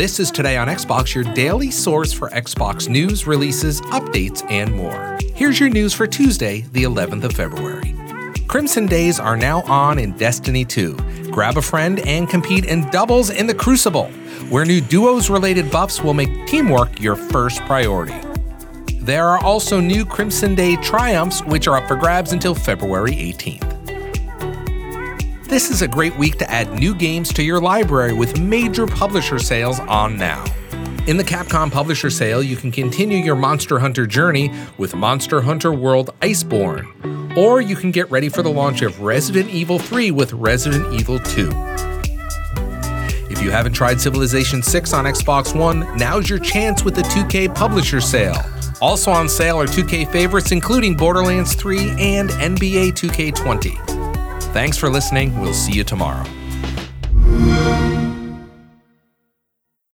This is Today on Xbox, your daily source for Xbox news, releases, updates, and more. Here's your news for Tuesday, the 11th of February. Crimson Days are now on in Destiny 2. Grab a friend and compete in doubles in the Crucible, where new duos related buffs will make teamwork your first priority. There are also new Crimson Day triumphs, which are up for grabs until February 18th. This is a great week to add new games to your library with major publisher sales on now. In the Capcom Publisher Sale, you can continue your Monster Hunter journey with Monster Hunter World Iceborne, or you can get ready for the launch of Resident Evil 3 with Resident Evil 2. If you haven't tried Civilization 6 on Xbox One, now's your chance with the 2K Publisher Sale. Also on sale are 2K favorites including Borderlands 3 and NBA 2K20. Thanks for listening. We'll see you tomorrow.